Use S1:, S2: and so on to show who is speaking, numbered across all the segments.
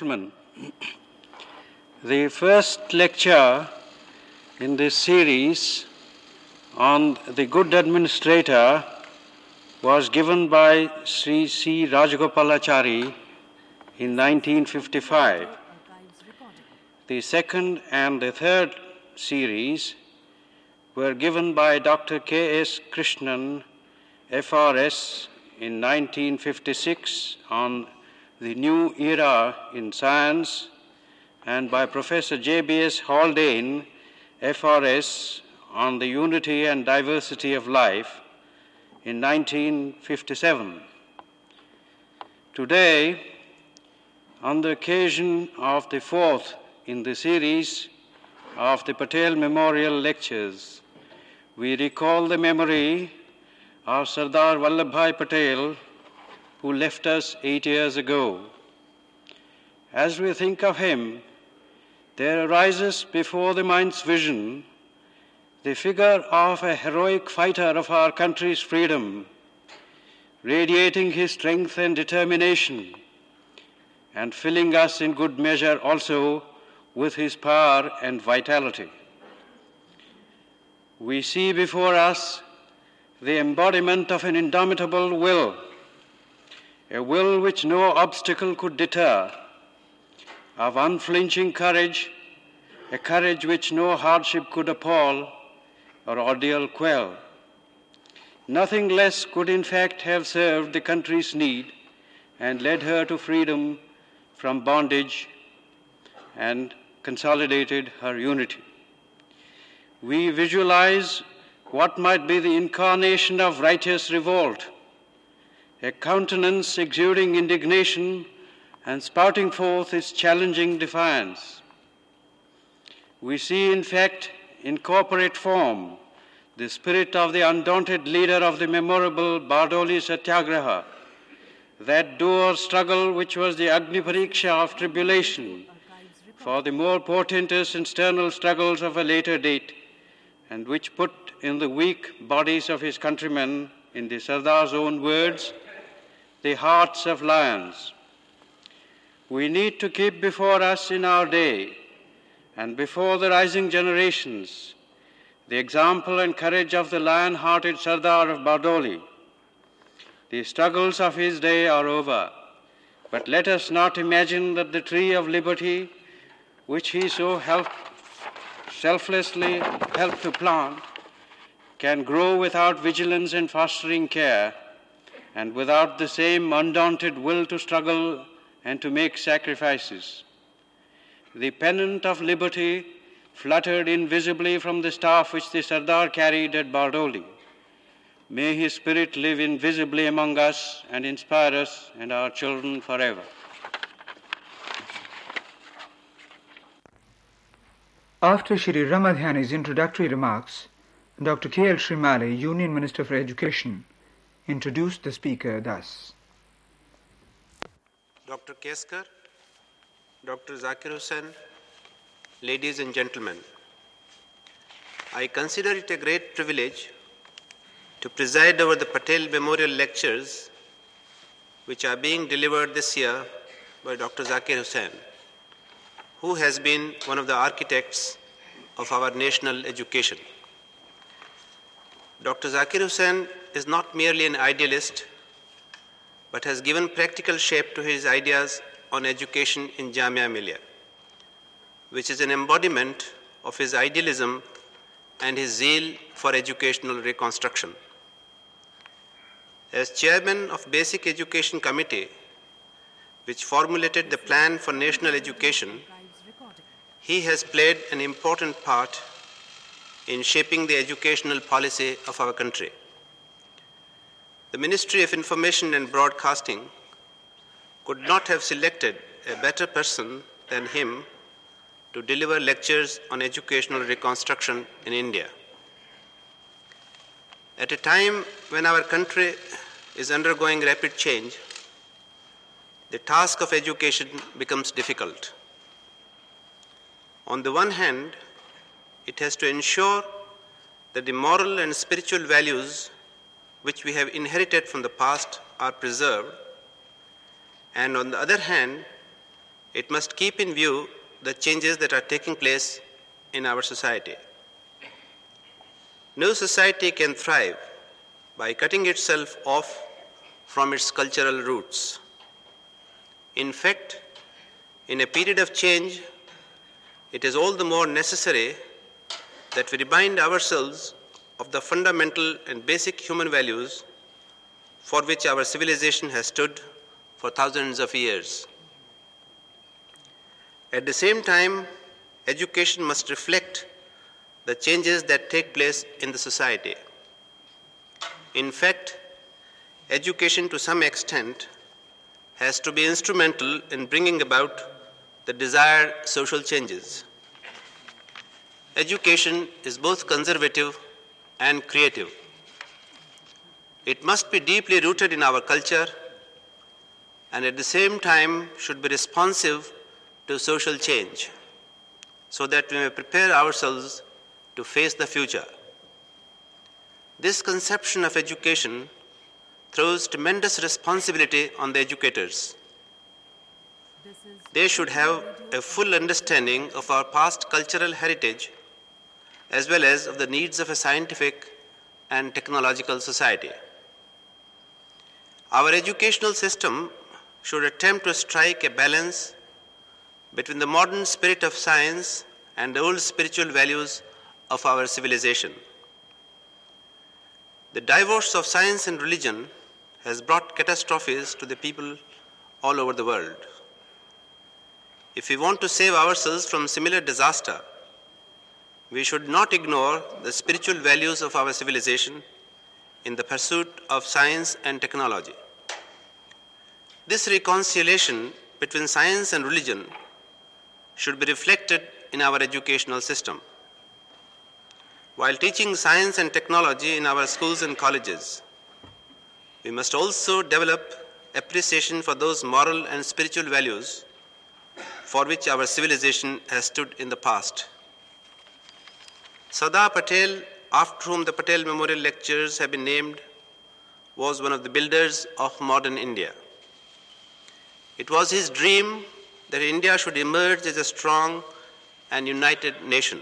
S1: Gentlemen, the first lecture in this series on the good administrator was given by Sri C. Rajagopalachari in 1955. The second and the third series were given by Dr. K. S. Krishnan, FRS, in 1956 on the new era in science, and by Professor J.B.S. Haldane, FRS, on the unity and diversity of life in 1957. Today, on the occasion of the fourth in the series of the Patel Memorial Lectures, we recall the memory of Sardar Vallabhbhai Patel, who left us eight years ago. As we think of him, there arises before the mind's vision the figure of a heroic fighter of our country's freedom, radiating his strength and determination, and filling us in good measure also with his power and vitality. We see before us the embodiment of an indomitable will, a will which no obstacle could deter, of unflinching courage, a courage which no hardship could appall or ordeal quell. Nothing less could, in fact, have served the country's need and led her to freedom from bondage and consolidated her unity. We visualize what might be the incarnation of righteous revolt, a countenance exuding indignation and spouting forth its challenging defiance. We see, in fact, in corporate form, the spirit of the undaunted leader of the memorable Bardoli Satyagraha, that dour struggle which was the Agni Pariksha of tribulation for the more portentous external struggles of a later date, and which put in the weak bodies of his countrymen, in the Sardar's own words, the hearts of lions. We need to keep before us in our day and before the rising generations the example and courage of the lion hearted Sardar of Bardoli. The struggles of his day are over, but let us not imagine that the tree of liberty, which he so helped, selflessly helped to plant, can grow without vigilance and fostering care, and without the same undaunted will to struggle and to make sacrifices. The pennant of liberty fluttered invisibly from the staff which the Sardar carried at Bardoli. May his spirit live invisibly among us and inspire us and our children forever.
S2: After Shri Ramadhyani's introductory remarks, Dr. K. L. Shrimali, Union Minister for Education, introduced the speaker thus.
S3: Dr. Keskar, Dr. Zakir Husain, ladies and gentlemen, I consider it a great privilege to preside over the Patel Memorial Lectures, which are being delivered this year by Dr. Zakir Husain, who has been one of the architects of our national education. Dr. Zakir Husain is not merely an idealist, but has given practical shape to his ideas on education in Jamia Millia which is an embodiment of his idealism and his zeal for educational reconstruction. As chairman of Basic Education Committee, which formulated the plan for national education, he has played an important part in shaping the educational policy of our country. The Ministry of Information and Broadcasting could not have selected a better person than him to deliver lectures on educational reconstruction in India. At a time when our country is undergoing rapid change, the task of education becomes difficult. On the one hand, it has to ensure that the moral and spiritual values which we have inherited from the past are preserved, and on the other hand, it must keep in view the changes that are taking place in our society. No society can thrive by cutting itself off from its cultural roots. In fact, in a period of change, it is all the more necessary that we remind ourselves of the fundamental and basic human values for which our civilization has stood for thousands of years. At the same time, education must reflect the changes that take place in the society. In fact, education to some extent has to be instrumental in bringing about the desired social changes. Education is both conservative and creative. It must be deeply rooted in our culture and at the same time should be responsive to social change so that we may prepare ourselves to face the future. This conception of education throws tremendous responsibility on the educators. They should have a full understanding of our past cultural heritage as well as of the needs of a scientific and technological society. Our educational system should attempt to strike a balance between the modern spirit of science and the old spiritual values of our civilization. The divorce of science and religion has brought catastrophes to the people all over the world. If we want to save ourselves from similar disaster, we should not ignore the spiritual values of our civilization in the pursuit of science and technology. This reconciliation between science and religion should be reflected in our educational system. While teaching science and technology in our schools and colleges, we must also develop appreciation for those moral and spiritual values for which our civilization has stood in the past. Sardar Patel, after whom the Patel Memorial Lectures have been named, was one of the builders of modern India. It was his dream that India should emerge as a strong and united nation.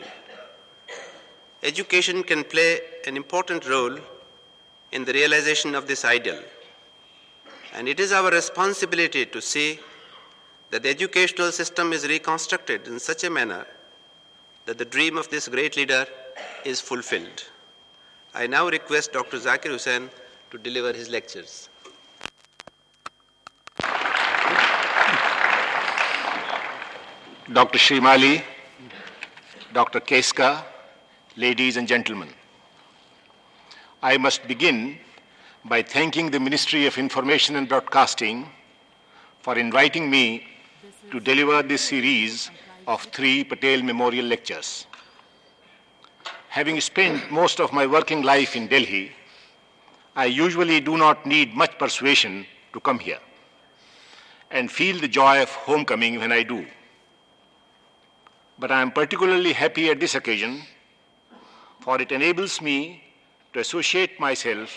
S3: Education can play an important role in the realization of this ideal. And it is our responsibility to see that the educational system is reconstructed in such a manner that the dream of this great leader is fulfilled. I now request Dr. Zakir Husain to deliver his lectures.
S4: Dr. Shrimali, Dr. Keskar, ladies and gentlemen. I must begin by thanking the Ministry of Information and Broadcasting for inviting me to deliver this series of three Patel Memorial Lectures. Having spent most of my working life in Delhi, I usually do not need much persuasion to come here and feel the joy of homecoming when I do but I am particularly happy at this occasion, for it enables me to associate myself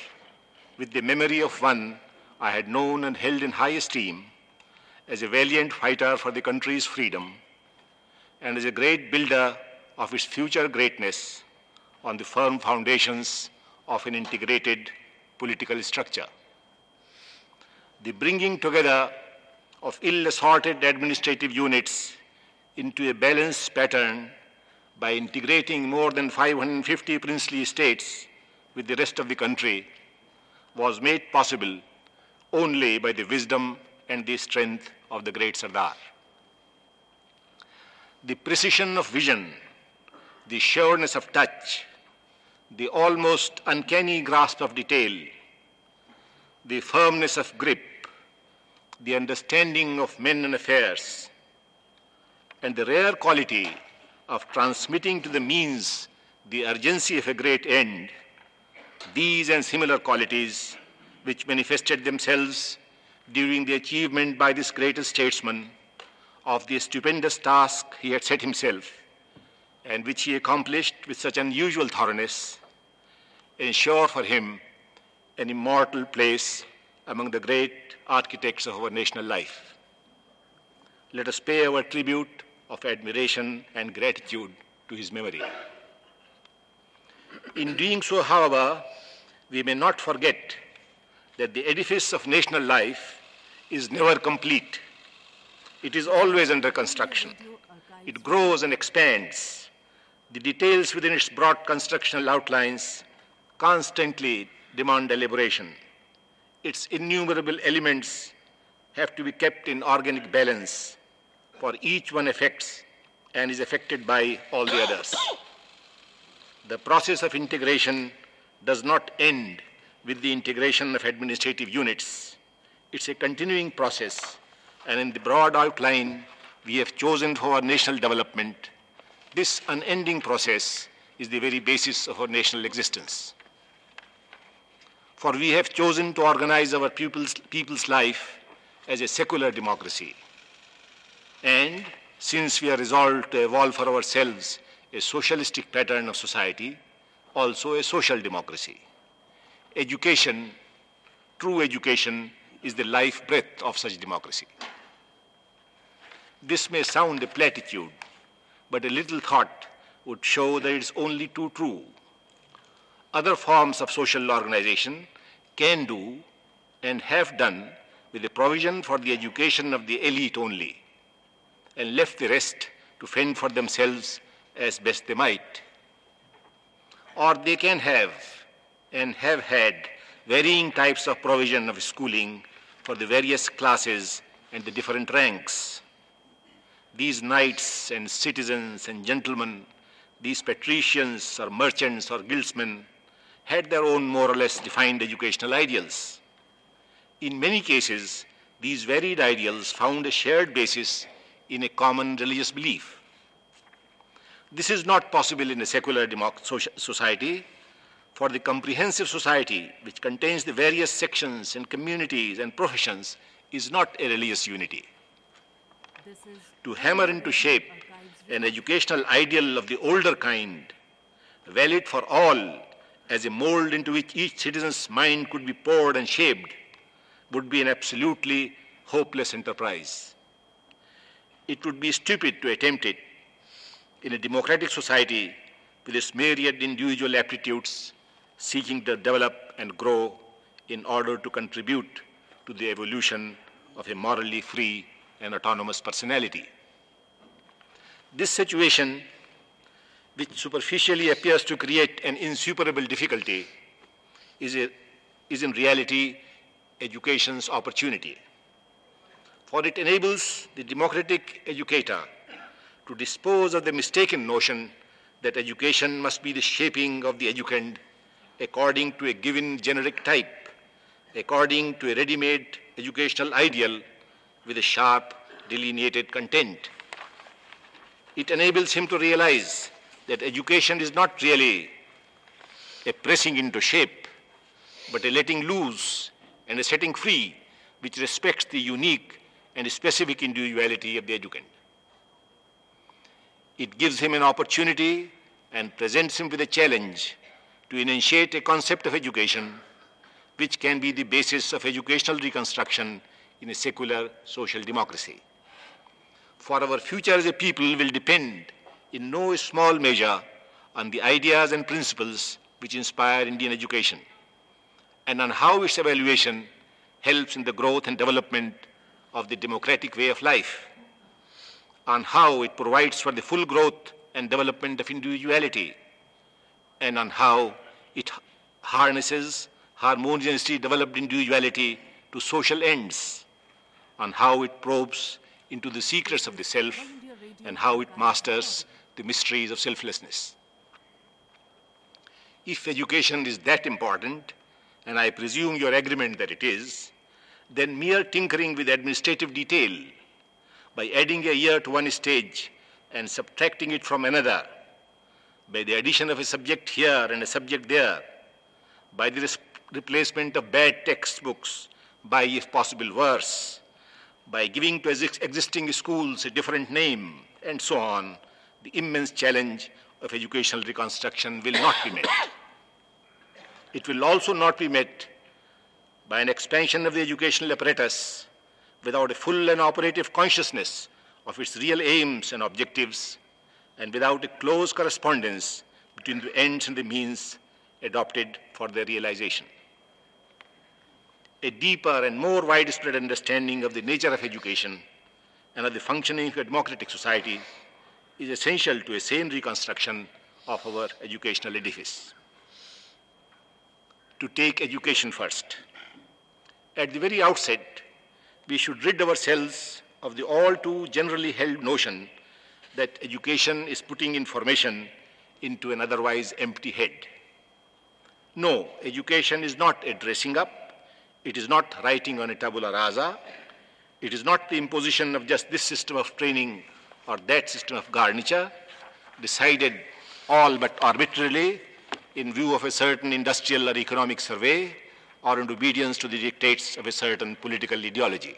S4: with the memory of one I had known and held in high esteem as a valiant fighter for the country's freedom and as a great builder of its future greatness on the firm foundations of an integrated political structure. The bringing together of ill assorted administrative units into a balanced pattern by integrating more than 550 princely states with the rest of the country was made possible only by the wisdom and the strength of the great Sardar. The precision of vision, the sureness of touch, the almost uncanny grasp of detail, the firmness of grip, the understanding of men and affairs, and the rare quality of transmitting to the means the urgency of a great end, these and similar qualities which manifested themselves during the achievement by this greatest statesman of the stupendous task he had set himself and which he accomplished with such unusual thoroughness, ensure for him an immortal place among the great architects of our national life. let us pay our tribute of admiration and gratitude to his memory. In doing so, however, we may not forget that the edifice of national life is never complete. It is always under construction. It grows and expands. The details within its broad constructional outlines constantly demand elaboration. Its innumerable elements have to be kept in organic balance, for each one affects and is affected by all the others. The process of integration does not end with the integration of administrative units. It's a continuing process, and in the broad outline we have chosen for our national development, this unending process is the very basis of our national existence. For we have chosen to organize our people's, people's life as a secular democracy. And since we are resolved to evolve for ourselves a socialistic pattern of society, also a social democracy. Education, true education, is the life breath of such democracy. This may sound a platitude, but a little thought would show that it's only too true. Other forms of social organization can do and have done with the provision for the education of the elite only, and left the rest to fend for themselves as best they might. Or they can have and have had varying types of provision of schooling for the various classes and the different ranks. These knights and citizens and gentlemen, these patricians or merchants or guildsmen, had their own more or less defined educational ideals. In many cases, these varied ideals found a shared basis in a common religious belief. This is not possible in a secular society, for the comprehensive society, which contains the various sections and communities and professions, is not a religious unity. To hammer into shape an educational ideal of the older kind, valid for all as a mold into which each citizen's mind could be poured and shaped, would be an absolutely hopeless enterprise. It would be stupid to attempt it in a democratic society with its myriad individual aptitudes seeking to develop and grow in order to contribute to the evolution of a morally free and autonomous personality. This situation, which superficially appears to create an insuperable difficulty, is, a, is in reality education's opportunity. For it enables the democratic educator to dispose of the mistaken notion that education must be the shaping of the educand according to a given generic type, according to a ready made educational ideal with a sharp, delineated content. It enables him to realize that education is not really a pressing into shape, but a letting loose and a setting free which respects the unique and specific individuality of the educand. It gives him an opportunity and presents him with a challenge to initiate a concept of education which can be the basis of educational reconstruction in a secular social democracy. For our future as a people will depend in no small measure on the ideas and principles which inspire Indian education and on how its evaluation helps in the growth and development of the democratic way of life, on how it provides for the full growth and development of individuality, and on how it harnesses harmoniously developed individuality to social ends, on how it probes into the secrets of the self, and how it masters the mysteries of selflessness. If education is that important, and I presume your agreement that it is, then mere tinkering with administrative detail by adding a year to one stage and subtracting it from another by the addition of a subject here and a subject there, by the replacement of bad textbooks by, if possible, worse, by giving to existing schools a different name, and so on, the immense challenge of educational reconstruction will not be met. It will also not be met by an expansion of the educational apparatus without a full and operative consciousness of its real aims and objectives, and without a close correspondence between the ends and the means adopted for their realization. A deeper and more widespread understanding of the nature of education and of the functioning of a democratic society is essential to a sane reconstruction of our educational edifice. To take education first. At the very outset, we should rid ourselves of the all too generally held notion that education is putting information into an otherwise empty head. No, education is not a dressing up, it is not writing on a tabula rasa, it is not the imposition of just this system of training or that system of garniture, decided all but arbitrarily in view of a certain industrial or economic survey or in obedience to the dictates of a certain political ideology.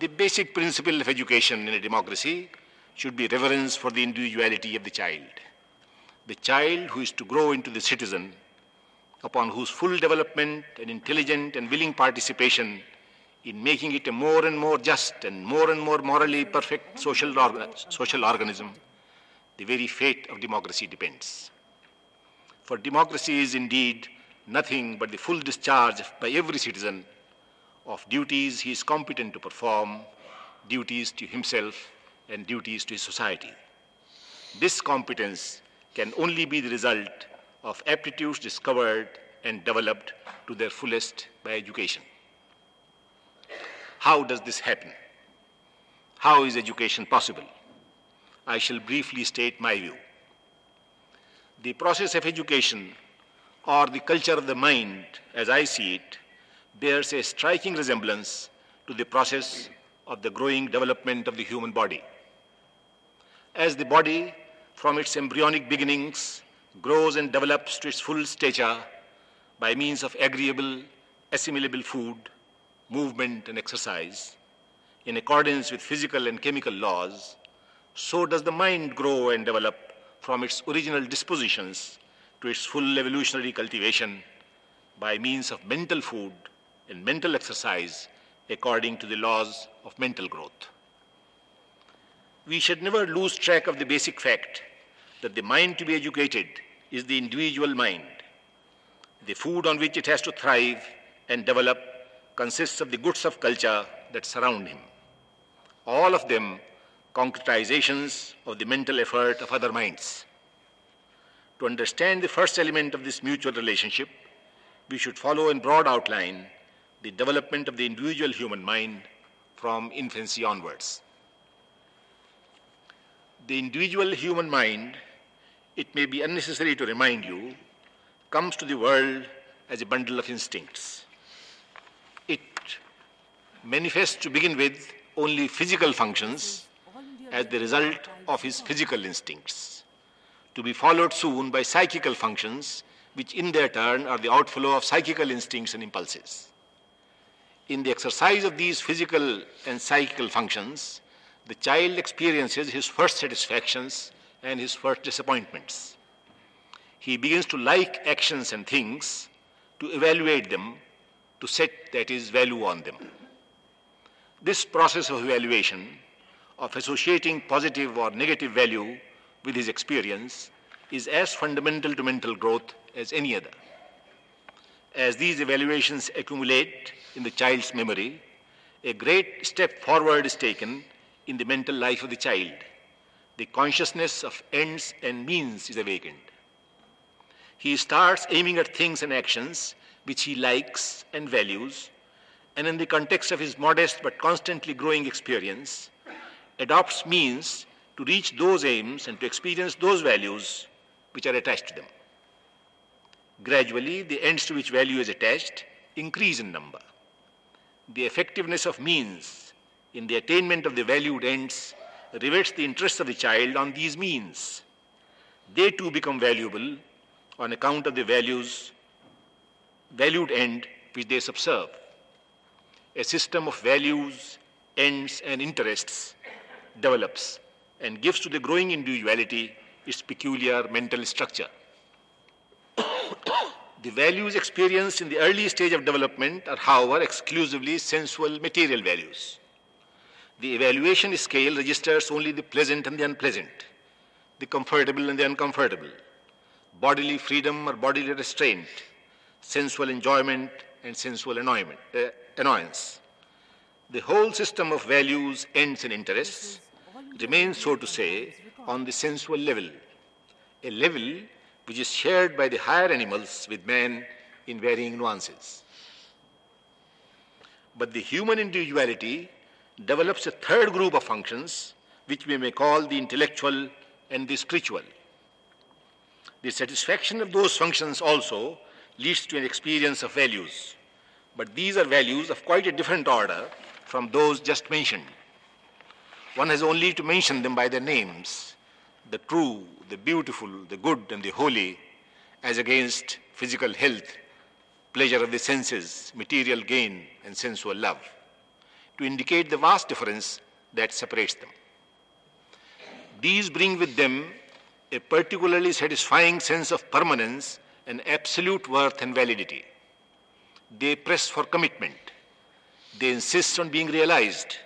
S4: The basic principle of education in a democracy should be reverence for the individuality of the child. The child who is to grow into the citizen upon whose full development and intelligent and willing participation in making it a more and more just and more and more morally perfect social, orga social organism, the very fate of democracy depends. For democracy is indeed nothing but the full discharge by every citizen of duties he is competent to perform, duties to himself, and duties to his society. This competence can only be the result of aptitudes discovered and developed to their fullest by education. How does this happen? How is education possible? I shall briefly state my view. The process of education, or the culture of the mind, as I see it, bears a striking resemblance to the process of the growing development of the human body. As the body, from its embryonic beginnings, grows and develops to its full stature by means of agreeable, assimilable food, movement, and exercise, in accordance with physical and chemical laws, so does the mind grow and develop from its original dispositions to its full evolutionary cultivation by means of mental food and mental exercise according to the laws of mental growth. We should never lose track of the basic fact that the mind to be educated is the individual mind. The food on which it has to thrive and develop consists of the goods of culture that surround him. All of them concretizations of the mental effort of other minds. To understand the first element of this mutual relationship, we should follow in broad outline the development of the individual human mind from infancy onwards. The individual human mind, it may be unnecessary to remind you, comes to the world as a bundle of instincts. It manifests to begin with only physical functions as the result of his physical instincts, to be followed soon by psychical functions, which in their turn are the outflow of psychical instincts and impulses. In the exercise of these physical and psychical functions, the child experiences his first satisfactions and his first disappointments. He begins to like actions and things, to evaluate them, to set, that is, value on them. This process of evaluation, of associating positive or negative value with his experience, is as fundamental to mental growth as any other. As these evaluations accumulate in the child's memory, a great step forward is taken in the mental life of the child. The consciousness of ends and means is awakened. He starts aiming at things and actions which he likes and values, and in the context of his modest but constantly growing experience, adopts means to reach those aims and to experience those values which are attached to them. Gradually, the ends to which value is attached increase in number. The effectiveness of means in the attainment of the valued ends rivets the interests of the child on these means. They too become valuable on account of the values, valued end which they subserve. A system of values, ends, and interests develops and gives to the growing individuality its peculiar mental structure. the values experienced in the early stage of development are, however, exclusively sensual material values. The evaluation scale registers only the pleasant and the unpleasant, the comfortable and the uncomfortable, bodily freedom or bodily restraint, sensual enjoyment and sensual annoyment, uh, annoyance. The whole system of values, ends, and interests remains, so to say, on the sensual level, a level which is shared by the higher animals with man in varying nuances. But the human individuality develops a third group of functions which we may call the intellectual and the spiritual. The satisfaction of those functions also leads to an experience of values. But these are values of quite a different order from those just mentioned. One has only to mention them by their names the true, the beautiful, the good, and the holy, as against physical health, pleasure of the senses, material gain, and sensual love, to indicate the vast difference that separates them. These bring with them a particularly satisfying sense of permanence and absolute worth and validity. They press for commitment. They insist on being realized.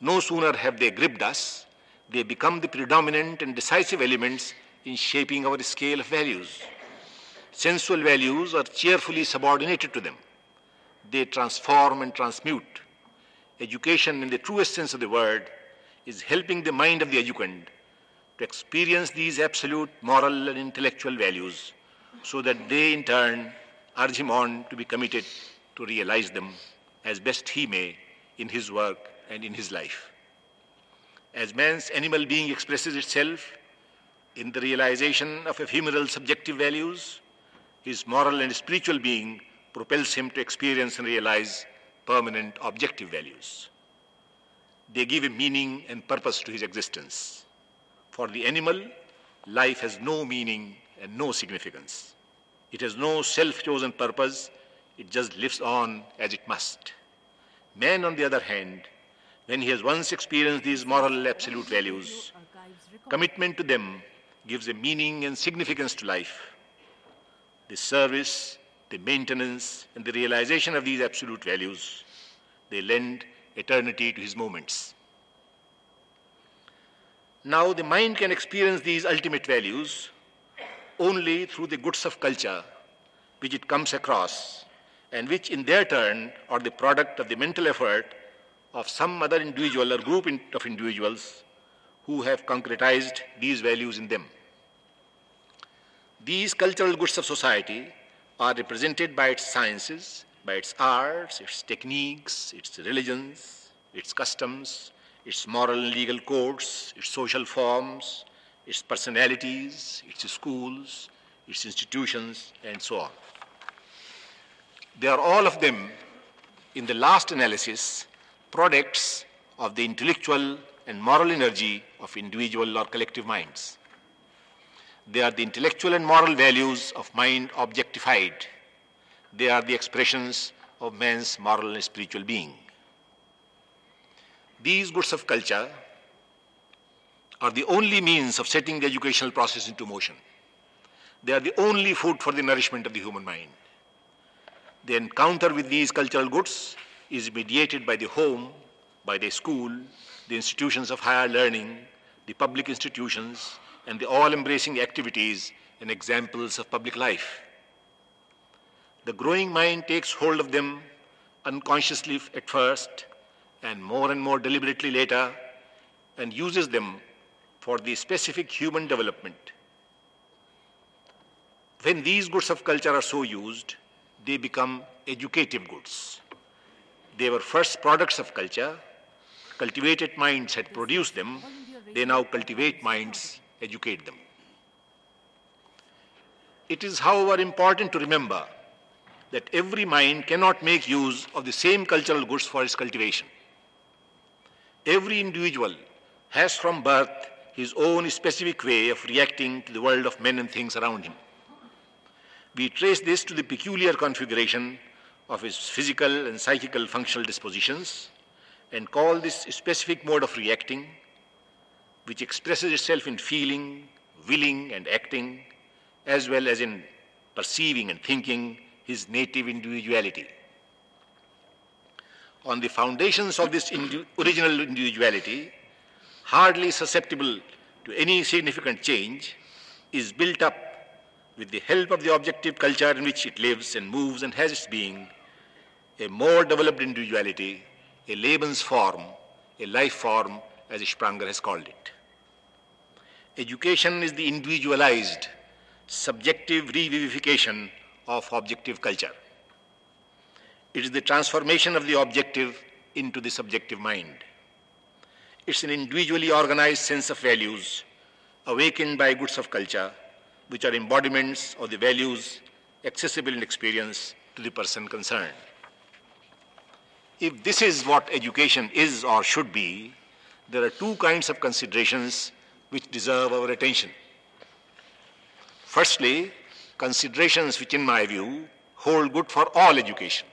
S4: No sooner have they gripped us, they become the predominant and decisive elements in shaping our scale of values. Sensual values are cheerfully subordinated to them. They transform and transmute. Education, in the truest sense of the word, is helping the mind of the educand to experience these absolute moral and intellectual values so that they in turn urge him on to be committed to realize them as best he may in his work and in his life. As man's animal being expresses itself in the realization of ephemeral subjective values, his moral and spiritual being propels him to experience and realize permanent objective values. They give a meaning and purpose to his existence. For the animal, life has no meaning and no significance. It has no self chosen purpose, it just lives on as it must. Man, on the other hand, when he has once experienced these moral absolute values, commitment to them gives a meaning and significance to life. The service, the maintenance, and the realization of these absolute values, they lend eternity to his moments. Now, the mind can experience these ultimate values only through the goods of culture which it comes across and which in their turn are the product of the mental effort of some other individual or group of individuals who have concretized these values in them. These cultural goods of society are represented by its sciences, by its arts, its techniques, its religions, its customs, its moral and legal codes, its social forms, its personalities, its schools, its institutions, and so on. They are all of them, in the last analysis, products of the intellectual and moral energy of individual or collective minds. They are the intellectual and moral values of mind objectified. They are the expressions of man's moral and spiritual being. These goods of culture are the only means of setting the educational process into motion. They are the only food for the nourishment of the human mind. The encounter with these cultural goods is mediated by the home, by the school, the institutions of higher learning, the public institutions, and the all embracing activities and examples of public life. The growing mind takes hold of them unconsciously at first and more and more deliberately later and uses them for the specific human development. When these goods of culture are so used, they become educative goods. They were first products of culture. Cultivated minds had produced them. They now cultivate minds, educate them. It is, however, important to remember that every mind cannot make use of the same cultural goods for its cultivation. Every individual has from birth his own specific way of reacting to the world of men and things around him. We trace this to the peculiar configuration of his physical and psychical functional dispositions and call this specific mode of reacting, which expresses itself in feeling, willing, and acting, as well as in perceiving and thinking, his native individuality. on the foundations of this indi- original individuality, hardly susceptible to any significant change, is built up with the help of the objective culture in which it lives and moves and has its being, a more developed individuality, a Lebensform, a life form, as Spranger has called it. Education is the individualized, subjective revivification of objective culture. It is the transformation of the objective into the subjective mind. It's an individually organized sense of values awakened by goods of culture, which are embodiments of the values accessible in experience to the person concerned. If this is what education is or should be, there are two kinds of considerations which deserve our attention. Firstly, considerations which, in my view, hold good for all education.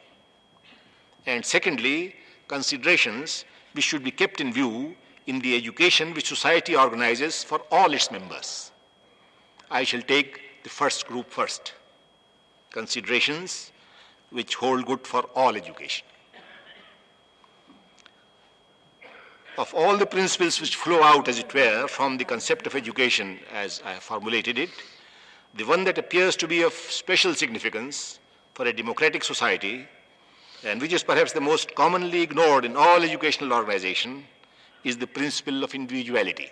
S4: And secondly, considerations which should be kept in view in the education which society organizes for all its members. I shall take the first group first considerations which hold good for all education. Of all the principles which flow out, as it were, from the concept of education as I have formulated it, the one that appears to be of special significance for a democratic society, and which is perhaps the most commonly ignored in all educational organization, is the principle of individuality.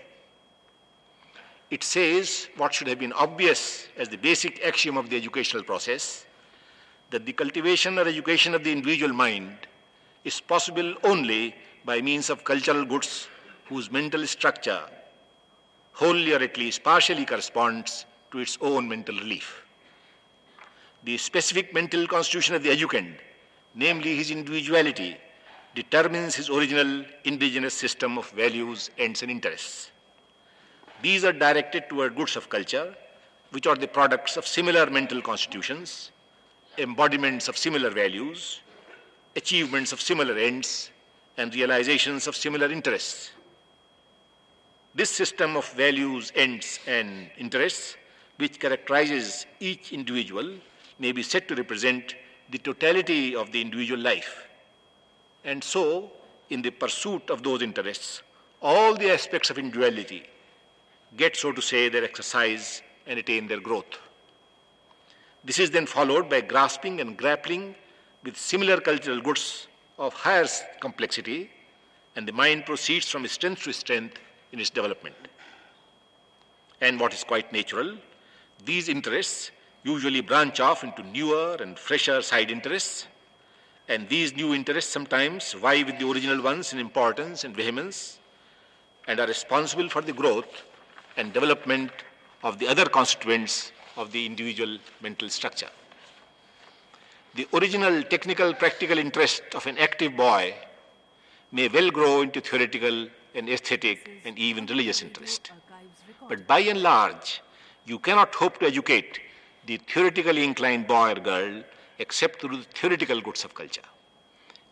S4: It says what should have been obvious as the basic axiom of the educational process that the cultivation or education of the individual mind is possible only by means of cultural goods whose mental structure wholly or at least partially corresponds to its own mental relief. The specific mental constitution of the educand, namely his individuality, determines his original indigenous system of values, ends, and interests. These are directed toward goods of culture, which are the products of similar mental constitutions, embodiments of similar values, achievements of similar ends, and realizations of similar interests. This system of values, ends, and interests, which characterizes each individual, may be said to represent the totality of the individual life. And so, in the pursuit of those interests, all the aspects of individuality get, so to say, their exercise and attain their growth. This is then followed by grasping and grappling with similar cultural goods of higher complexity, and the mind proceeds from strength to strength in its development. And what is quite natural, these interests usually branch off into newer and fresher side interests, and these new interests sometimes vie with the original ones in importance and vehemence, and are responsible for the growth and development of the other constituents of the individual mental structure. The original technical practical interest of an active boy may well grow into theoretical and aesthetic and even religious interest. But by and large, you cannot hope to educate the theoretically inclined boy or girl except through the theoretical goods of culture.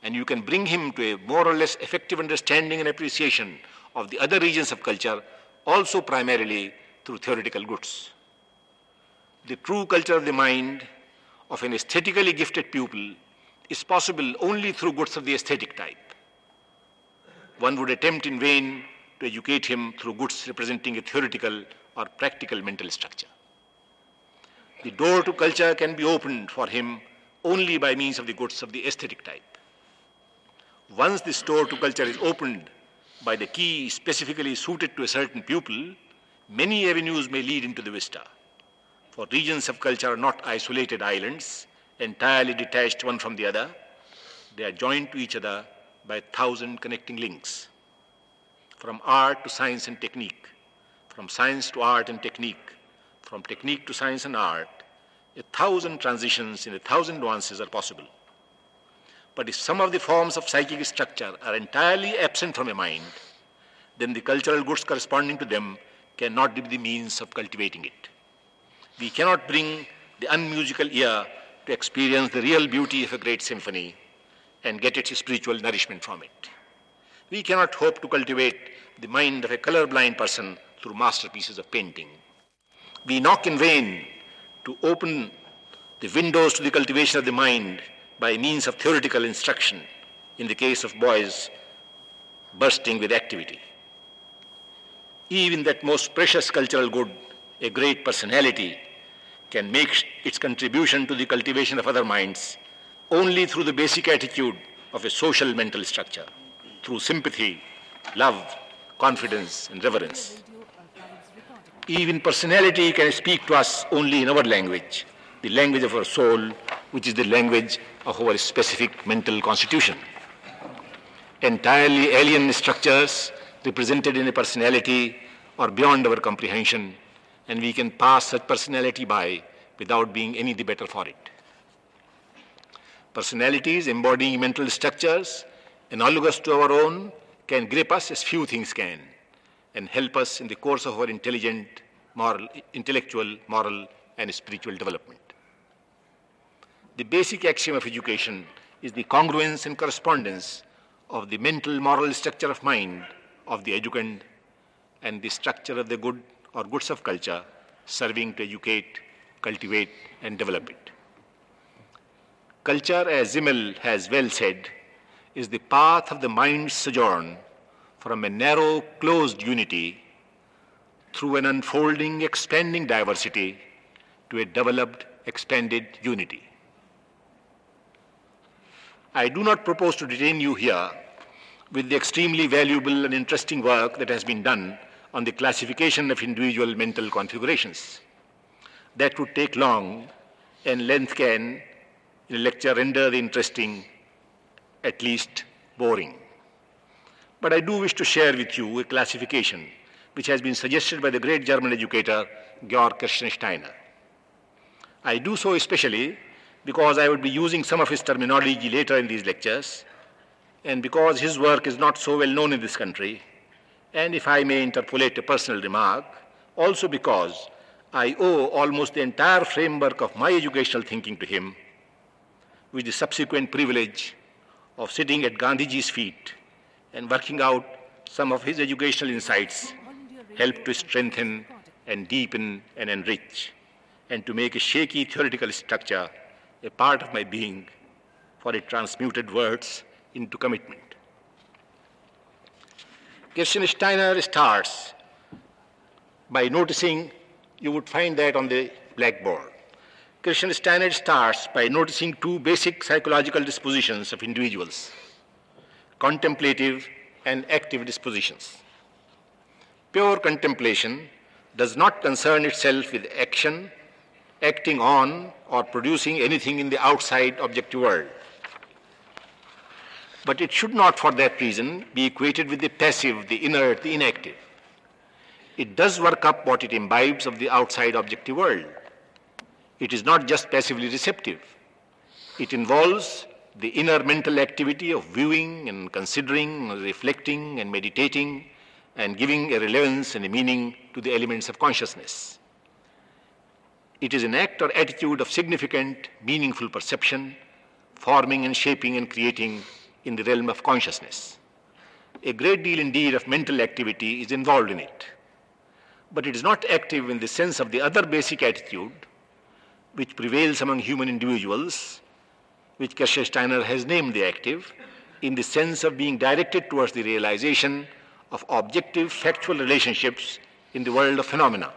S4: And you can bring him to a more or less effective understanding and appreciation of the other regions of culture also primarily through theoretical goods. The true culture of the mind of an aesthetically gifted pupil is possible only through goods of the aesthetic type. One would attempt in vain to educate him through goods representing a theoretical or practical mental structure. The door to culture can be opened for him only by means of the goods of the aesthetic type. Once this door to culture is opened by the key specifically suited to a certain pupil, many avenues may lead into the vista. For regions of culture are not isolated islands, entirely detached one from the other. They are joined to each other by a thousand connecting links. From art to science and technique, from science to art and technique, from technique to science and art, a thousand transitions in a thousand nuances are possible. But if some of the forms of psychic structure are entirely absent from a mind, then the cultural goods corresponding to them cannot be the means of cultivating it. We cannot bring the unmusical ear to experience the real beauty of a great symphony and get its spiritual nourishment from it. We cannot hope to cultivate the mind of a colorblind person through masterpieces of painting. We knock in vain to open the windows to the cultivation of the mind by means of theoretical instruction in the case of boys bursting with activity. Even that most precious cultural good, a great personality, can make its contribution to the cultivation of other minds only through the basic attitude of a social mental structure, through sympathy, love, confidence, and reverence. Even personality can speak to us only in our language, the language of our soul, which is the language of our specific mental constitution. Entirely alien structures represented in a personality are beyond our comprehension, and we can pass such personality by without being any the better for it. Personalities embodying mental structures analogous to our own can grip us as few things can and help us in the course of our intelligent, moral, intellectual, moral, and spiritual development. The basic axiom of education is the congruence and correspondence of the mental moral structure of mind of the educand and the structure of the good or goods of culture serving to educate, cultivate, and develop it. Culture, as Simmel has well said, is the path of the mind's sojourn from a narrow, closed unity through an unfolding, expanding diversity to a developed, expanded unity. I do not propose to detain you here with the extremely valuable and interesting work that has been done on the classification of individual mental configurations. That would take long, and length can, in a lecture, render the interesting, at least boring. But I do wish to share with you a classification which has been suggested by the great German educator Georg Kerschensteiner. I do so especially because I would be using some of his terminology later in these lectures, and because his work is not so well known in this country, and if I may interpolate a personal remark, also because I owe almost the entire framework of my educational thinking to him, with the subsequent privilege of sitting at Gandhiji's feet and working out some of his educational insights helped to strengthen and deepen and enrich, and to make a shaky theoretical structure a part of my being, for it transmuted words into commitment. Kerschensteiner starts by noticing, you would find that on the blackboard. Kerschensteiner starts by noticing two basic psychological dispositions of individuals contemplative and active dispositions. Pure contemplation does not concern itself with action, acting on, or producing anything in the outside objective world. But it should not, for that reason, be equated with the passive, the inert, the inactive. It does work up what it imbibes of the outside objective world. It is not just passively receptive. It involves the inner mental activity of viewing and considering, and reflecting and meditating, and giving a relevance and a meaning to the elements of consciousness. It is an act or attitude of significant, meaningful perception, forming and shaping and creating in the realm of consciousness. A great deal indeed of mental activity is involved in it. But it is not active in the sense of the other basic attitude which prevails among human individuals which Kerschensteiner has named the active, in the sense of being directed towards the realization of objective factual relationships in the world of phenomena.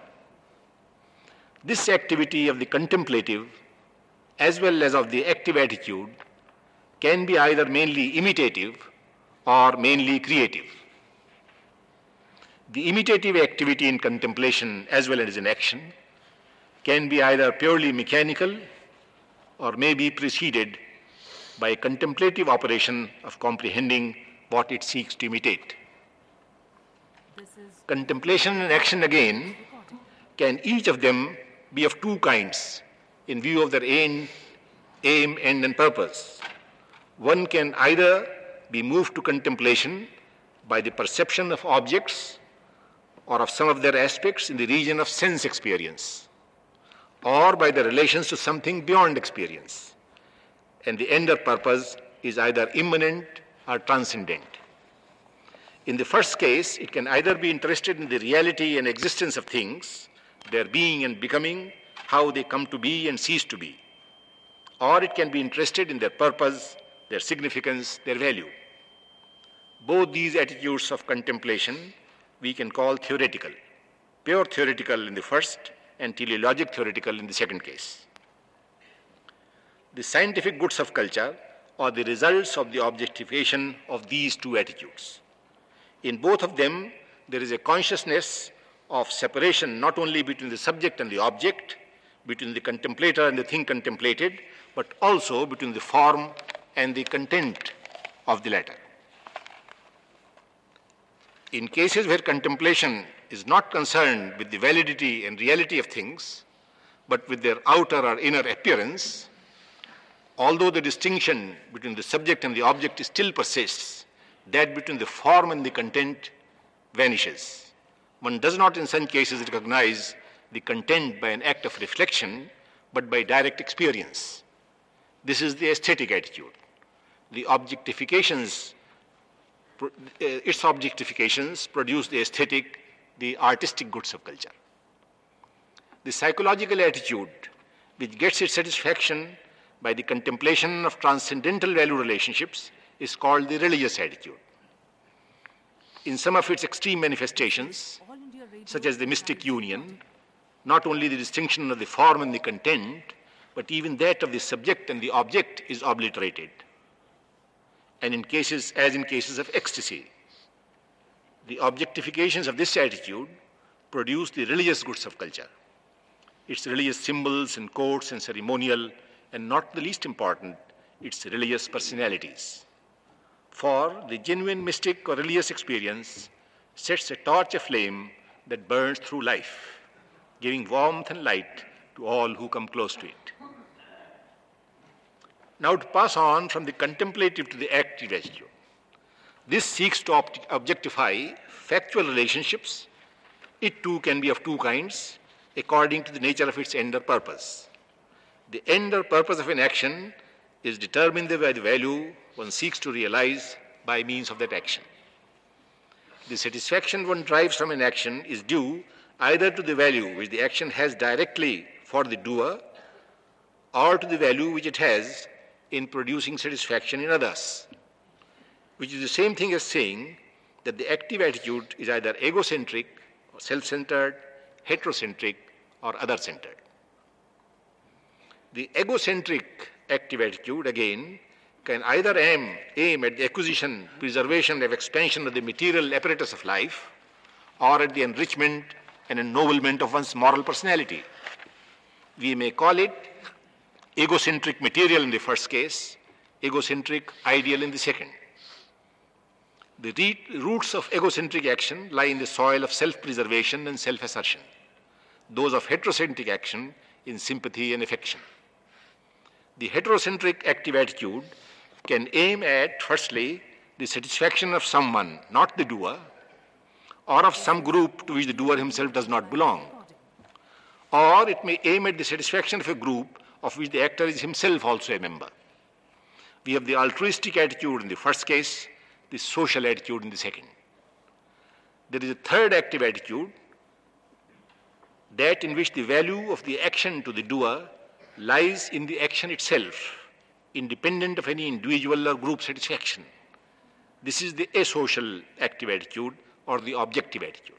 S4: This activity of the contemplative, as well as of the active attitude, can be either mainly imitative or mainly creative. The imitative activity in contemplation, as well as in action, can be either purely mechanical or may be preceded by a contemplative operation of comprehending what it seeks to imitate. Contemplation and action, again, can each of them be of two kinds in view of their aim, aim, end, and purpose. One can either be moved to contemplation by the perception of objects or of some of their aspects in the region of sense experience, or by the relations to something beyond experience and the end or purpose is either immanent or transcendent. In the first case, it can either be interested in the reality and existence of things, their being and becoming, how they come to be and cease to be, or it can be interested in their purpose, their significance, their value. Both these attitudes of contemplation we can call theoretical, pure theoretical in the first and teleologic theoretical in the second case. The scientific goods of culture are the results of the objectification of these two attitudes. In both of them, there is a consciousness of separation not only between the subject and the object, between the contemplator and the thing contemplated, but also between the form and the content of the latter. In cases where contemplation is not concerned with the validity and reality of things, but with their outer or inner appearance, although the distinction between the subject and the object still persists, that between the form and the content vanishes. One does not, in some cases, recognize the content by an act of reflection, but by direct experience. This is the aesthetic attitude. The objectifications, uh, its objectifications produce the aesthetic, the artistic goods of culture. The psychological attitude, which gets its satisfaction by the contemplation of transcendental value relationships, is called the religious attitude. In some of its extreme manifestations, such as the mystic union, not only the distinction of the form and the content, but even that of the subject and the object is obliterated. And in cases, as in cases of ecstasy, the objectifications of this attitude produce the religious goods of culture. Its religious symbols and codes and ceremonial, and not the least important, its religious personalities. For the genuine mystic or religious experience sets a torch aflame that burns through life, giving warmth and light to all who come close to it. Now, to pass on from the contemplative to the active attitude. This seeks to objectify factual relationships. It too can be of two kinds, according to the nature of its end or purpose. The end or purpose of an action is determined by the value one seeks to realize by means of that action. The satisfaction one derives from an action is due either to the value which the action has directly for the doer or to the value which it has in producing satisfaction in others, which is the same thing as saying that the active attitude is either egocentric or self centered, heterocentric, or other centered. The egocentric active attitude, again, can either aim, aim at the acquisition, preservation, and expansion of the material apparatus of life, or at the enrichment and ennoblement of one's moral personality. We may call it egocentric material in the first case, egocentric ideal in the second. The roots of egocentric action lie in the soil of self preservation and self assertion, those of heterocentric action in sympathy and affection. The heterocentric active attitude can aim at, firstly, the satisfaction of someone, not the doer, or of some group to which the doer himself does not belong. Or it may aim at the satisfaction of a group of which the actor is himself also a member. We have the altruistic attitude in the first case, the social attitude in the second. There is a third active attitude, that in which the value of the action to the doer lies in the action itself independent of any individual or group satisfaction. This is the asocial active attitude or the objective attitude.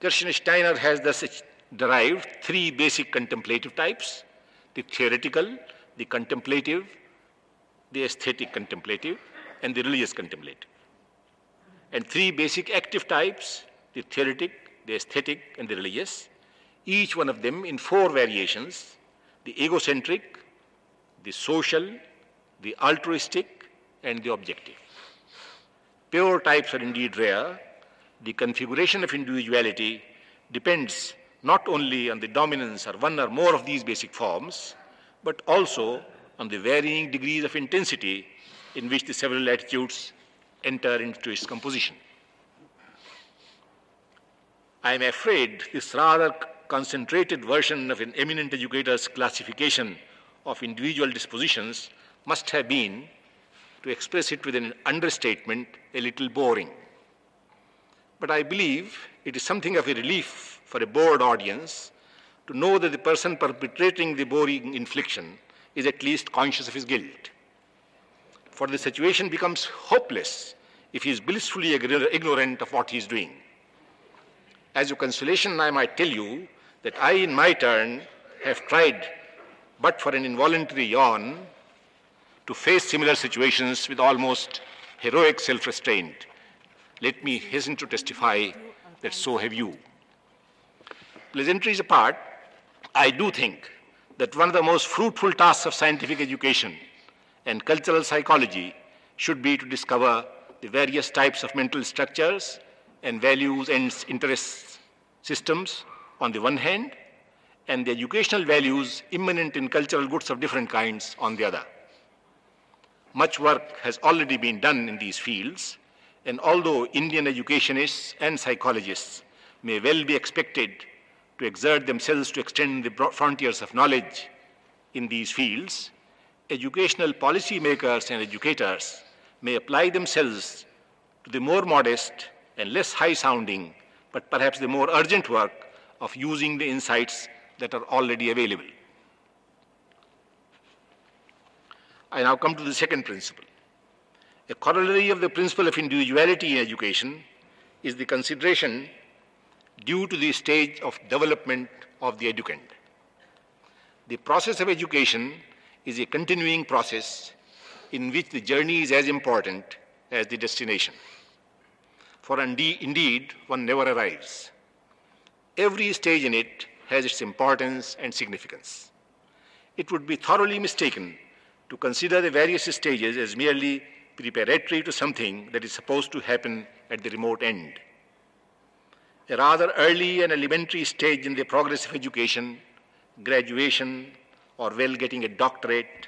S4: Kerschensteiner has thus derived three basic contemplative types the theoretical, the contemplative, the aesthetic contemplative, and the religious contemplative. And three basic active types the theoretic, the aesthetic, and the religious, each one of them in four variations the egocentric, the social, the altruistic, and the objective. Pure types are indeed rare. The configuration of individuality depends not only on the dominance or one or more of these basic forms, but also on the varying degrees of intensity in which the several attitudes enter into its composition. I am afraid this rather concentrated version of an eminent educator's classification of individual dispositions must have been, to express it with an understatement, a little boring. But I believe it is something of a relief for a bored audience to know that the person perpetrating the boring infliction is at least conscious of his guilt. for the situation becomes hopeless if he is blissfully ignorant of what he is doing. As a consolation, I might tell you that I, in my turn, have tried, but for an involuntary yawn, to face similar situations with almost heroic self restraint. Let me hasten to testify that so have you. Pleasantries apart, I do think that one of the most fruitful tasks of scientific education and cultural psychology should be to discover the various types of mental structures and values and interest systems on the one hand, and the educational values immanent in cultural goods of different kinds on the other. Much work has already been done in these fields, and although Indian educationists and psychologists may well be expected to exert themselves to extend the frontiers of knowledge in these fields, educational policymakers and educators may apply themselves to the more modest and less high sounding, but perhaps the more urgent work of using the insights that are already available. I now come to the second principle. A corollary of the principle of individuality in education is the consideration due to the stage of development of the educand. The process of education is a continuing process in which the journey is as important as the destination. For indeed, one never arrives. Every stage in it has its importance and significance. It would be thoroughly mistaken to consider the various stages as merely preparatory to something that is supposed to happen at the remote end. A rather early and elementary stage in the progress of education, graduation, or well getting a doctorate,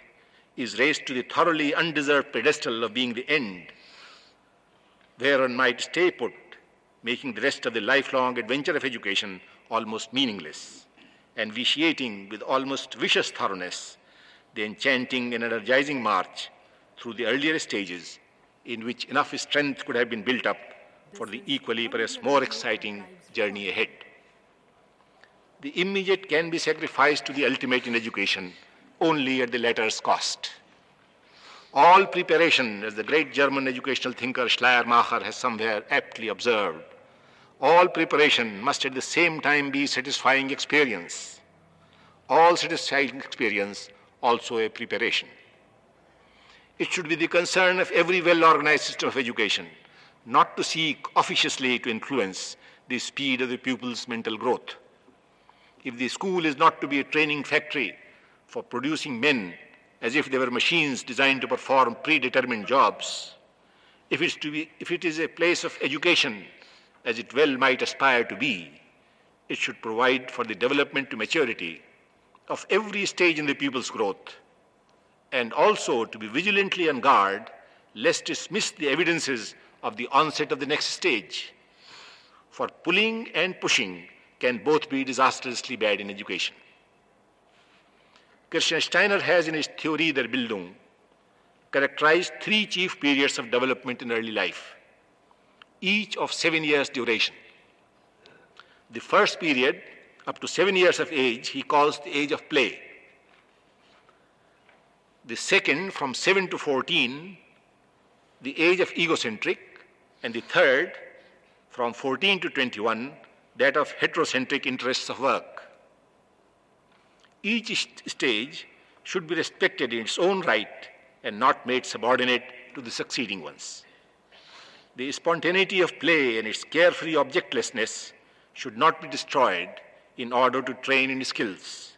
S4: is raised to the thoroughly undeserved pedestal of being the end, where one might stay put, making the rest of the lifelong adventure of education almost meaningless, and vitiating with almost vicious thoroughness the enchanting and energizing march through the earlier stages in which enough strength could have been built up for the equally, perhaps more exciting journey ahead. The immediate can be sacrificed to the ultimate in education only at the latter's cost. All preparation, as the great German educational thinker Schleiermacher has somewhere aptly observed, all preparation must at the same time be satisfying experience. All satisfying experience also a preparation. It should be the concern of every well organized system of education not to seek officiously to influence the speed of the pupil's mental growth. If the school is not to be a training factory for producing men as if they were machines designed to perform predetermined jobs, if, it's to be, if it is a place of education as it well might aspire to be, it should provide for the development to maturity of every stage in the pupil's growth, and also to be vigilantly on guard lest it miss the evidences of the onset of the next stage. For pulling and pushing can both be disastrously bad in education. Kerschensteiner has in his Theorie der Bildung characterized three chief periods of development in early life each of seven years' duration. The first period, up to seven years of age, he calls the age of play. The second, from seven to 14, the age of egocentric. And the third, from 14 to 21, that of heterocentric interests of work. Each stage should be respected in its own right and not made subordinate to the succeeding ones. The spontaneity of play and its carefree objectlessness should not be destroyed in order to train in skills.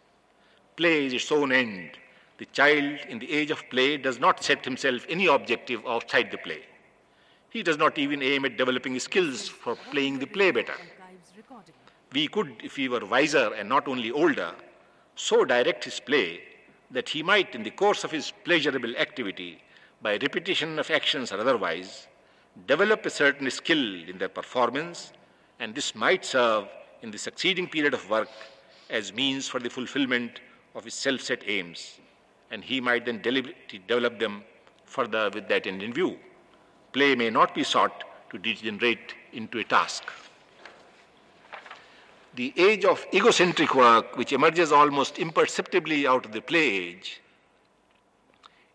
S4: Play is its own end. The child in the age of play does not set himself any objective outside the play. He does not even aim at developing skills for playing the play better. We could, if we were wiser and not only older, so direct his play that he might, in the course of his pleasurable activity, by repetition of actions or otherwise, develop a certain skill in their performance, and this might serve in the succeeding period of work as means for the fulfillment of his self set aims, and he might then deliberately develop them further with that end in view. Play may not be sought to degenerate into a task. The age of egocentric work, which emerges almost imperceptibly out of the play age,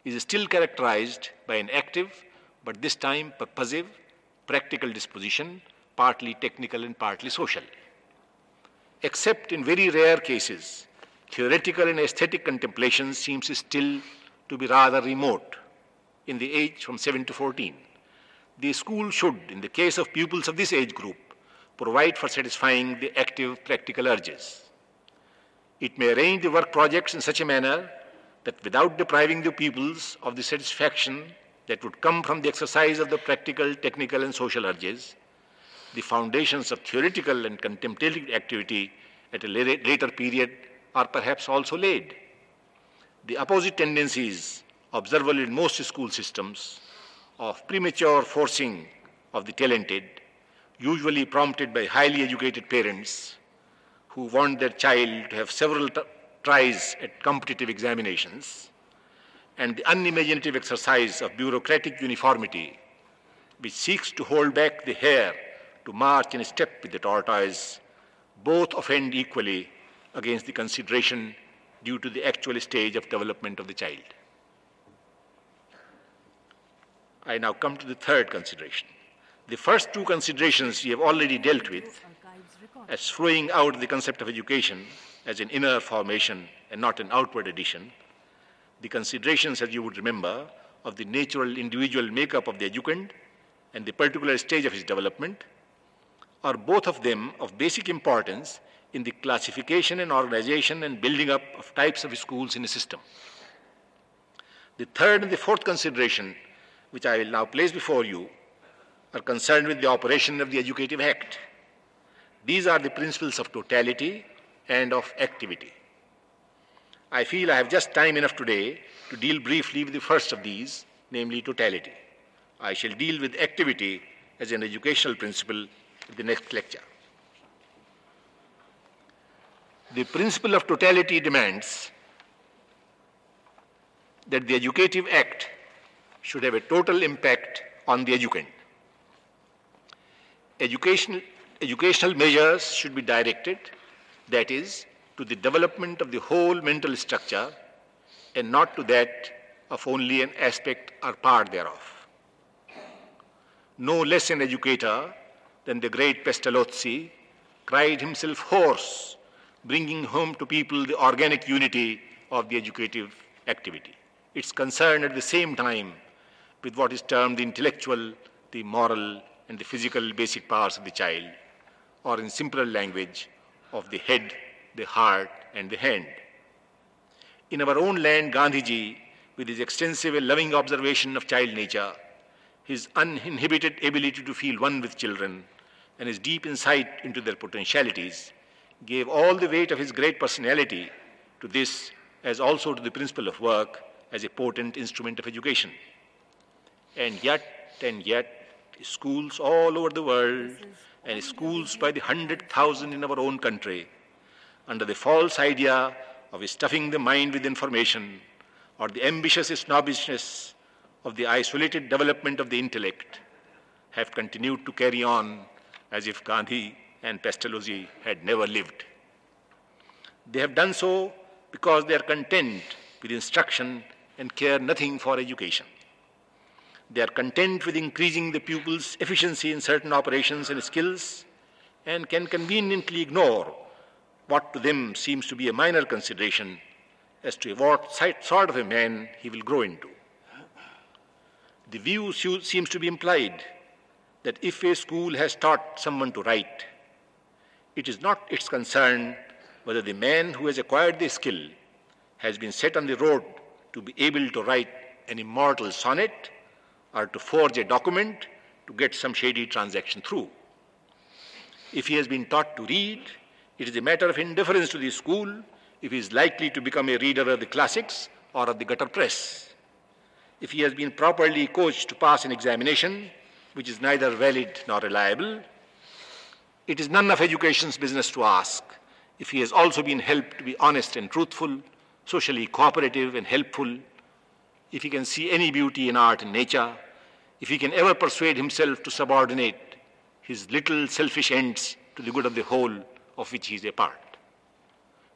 S4: is still characterized by an active, but this time purposive, practical disposition, partly technical and partly social. Except in very rare cases, theoretical and aesthetic contemplation seems still to be rather remote in the age from 7 to 14. The school should, in the case of pupils of this age group, provide for satisfying the active practical urges. It may arrange the work projects in such a manner that without depriving the pupils of the satisfaction that would come from the exercise of the practical, technical, and social urges, the foundations of theoretical and contemplative activity at a later period are perhaps also laid. The opposite tendencies observable in most school systems of premature forcing of the talented, usually prompted by highly educated parents who want their child to have several tries at competitive examinations, and the unimaginative exercise of bureaucratic uniformity, which seeks to hold back the hare to march in step with the tortoise, both offend equally against the consideration due to the actual stage of development of the child. I now come to the third consideration. The first two considerations we have already dealt with as throwing out the concept of education as an inner formation and not an outward addition. The considerations, as you would remember, of the natural individual makeup of the educand and the particular stage of his development are both of them of basic importance in the classification and organization and building up of types of schools in a system. The third and the fourth consideration, which I will now place before you, are concerned with the operation of the Educative Act. These are the principles of totality and of activity. I feel I have just time enough today to deal briefly with the first of these, namely totality. I shall deal with activity as an educational principle in the next lecture. The principle of totality demands that the Educative Act should have a total impact on the educand. Educational, educational measures should be directed, that is, to the development of the whole mental structure and not to that of only an aspect or part thereof. No less an educator than the great Pestalozzi cried himself hoarse bringing home to people the organic unity of the educative activity. It's concerned at the same time with what is termed the intellectual, the moral, and the physical basic powers of the child, or in simpler language, of the head, the heart, and the hand. In our own land, Gandhiji, with his extensive and loving observation of child nature, his uninhibited ability to feel one with children, and his deep insight into their potentialities, gave all the weight of his great personality to this as also to the principle of work as a potent instrument of education. And yet, and yet, schools all over the world and schools by the hundred thousand in our own country, under the false idea of stuffing the mind with information or the ambitious snobbishness of the isolated development of the intellect, have continued to carry on as if Gandhi and Pestalozzi had never lived. They have done so because they are content with instruction and care nothing for education. They are content with increasing the pupil's efficiency in certain operations and skills and can conveniently ignore what to them seems to be a minor consideration as to what sort of a man he will grow into. The view seems to be implied that if a school has taught someone to write, it is not its concern whether the man who has acquired the skill has been set on the road to be able to write an immortal sonnet or to forge a document to get some shady transaction through. If he has been taught to read, it is a matter of indifference to the school if he is likely to become a reader of the classics or of the gutter press. If he has been properly coached to pass an examination, which is neither valid nor reliable, it is none of education's business to ask if he has also been helped to be honest and truthful, socially cooperative and helpful, if he can see any beauty in art and nature, if he can ever persuade himself to subordinate his little selfish ends to the good of the whole of which he is a part.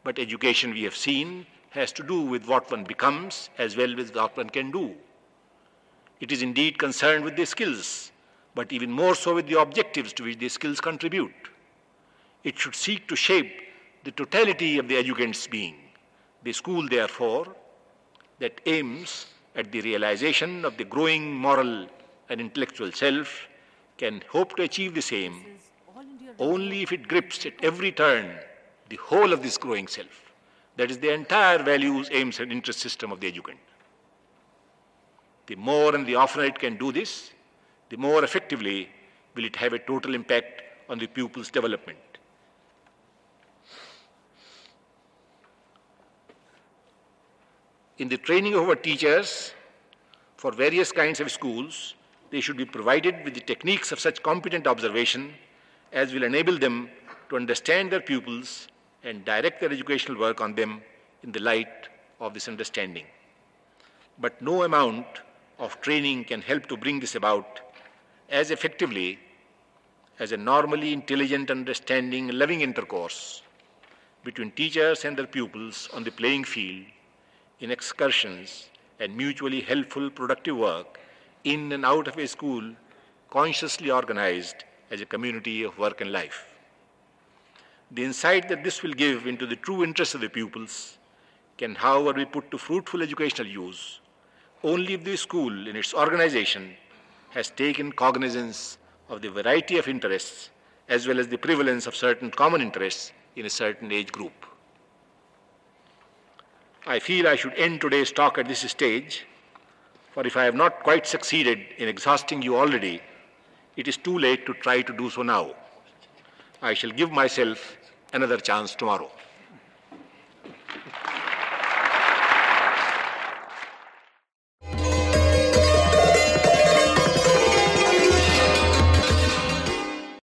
S4: But education, we have seen, has to do with what one becomes as well as what one can do. It is indeed concerned with the skills, but even more so with the objectives to which the skills contribute. It should seek to shape the totality of the educand's being. The school, therefore, that aims at the realization of the growing moral and intellectual self can hope to achieve the same only if it grips at every turn the whole of this growing self. That is the entire values, aims, and interest system of the educand. The more and the oftener it can do this, the more effectively will it have a total impact on the pupil's development. In the training of our teachers for various kinds of schools, they should be provided with the techniques of such competent observation as will enable them to understand their pupils and direct their educational work on them in the light of this understanding. But no amount of training can help to bring this about as effectively as a normally intelligent, understanding, loving intercourse between teachers and their pupils on the playing field, in excursions, and mutually helpful, productive work in and out of a school consciously organized as a community of work and life. The insight that this will give into the true interests of the pupils can, however, be put to fruitful educational use only if the school in its organization has taken cognizance of the variety of interests as well as the prevalence of certain common interests in a certain age group. I feel I should end today's talk at this stage, for if I have not quite succeeded in exhausting you already, it is too late to try to do so now. I shall give myself another chance tomorrow.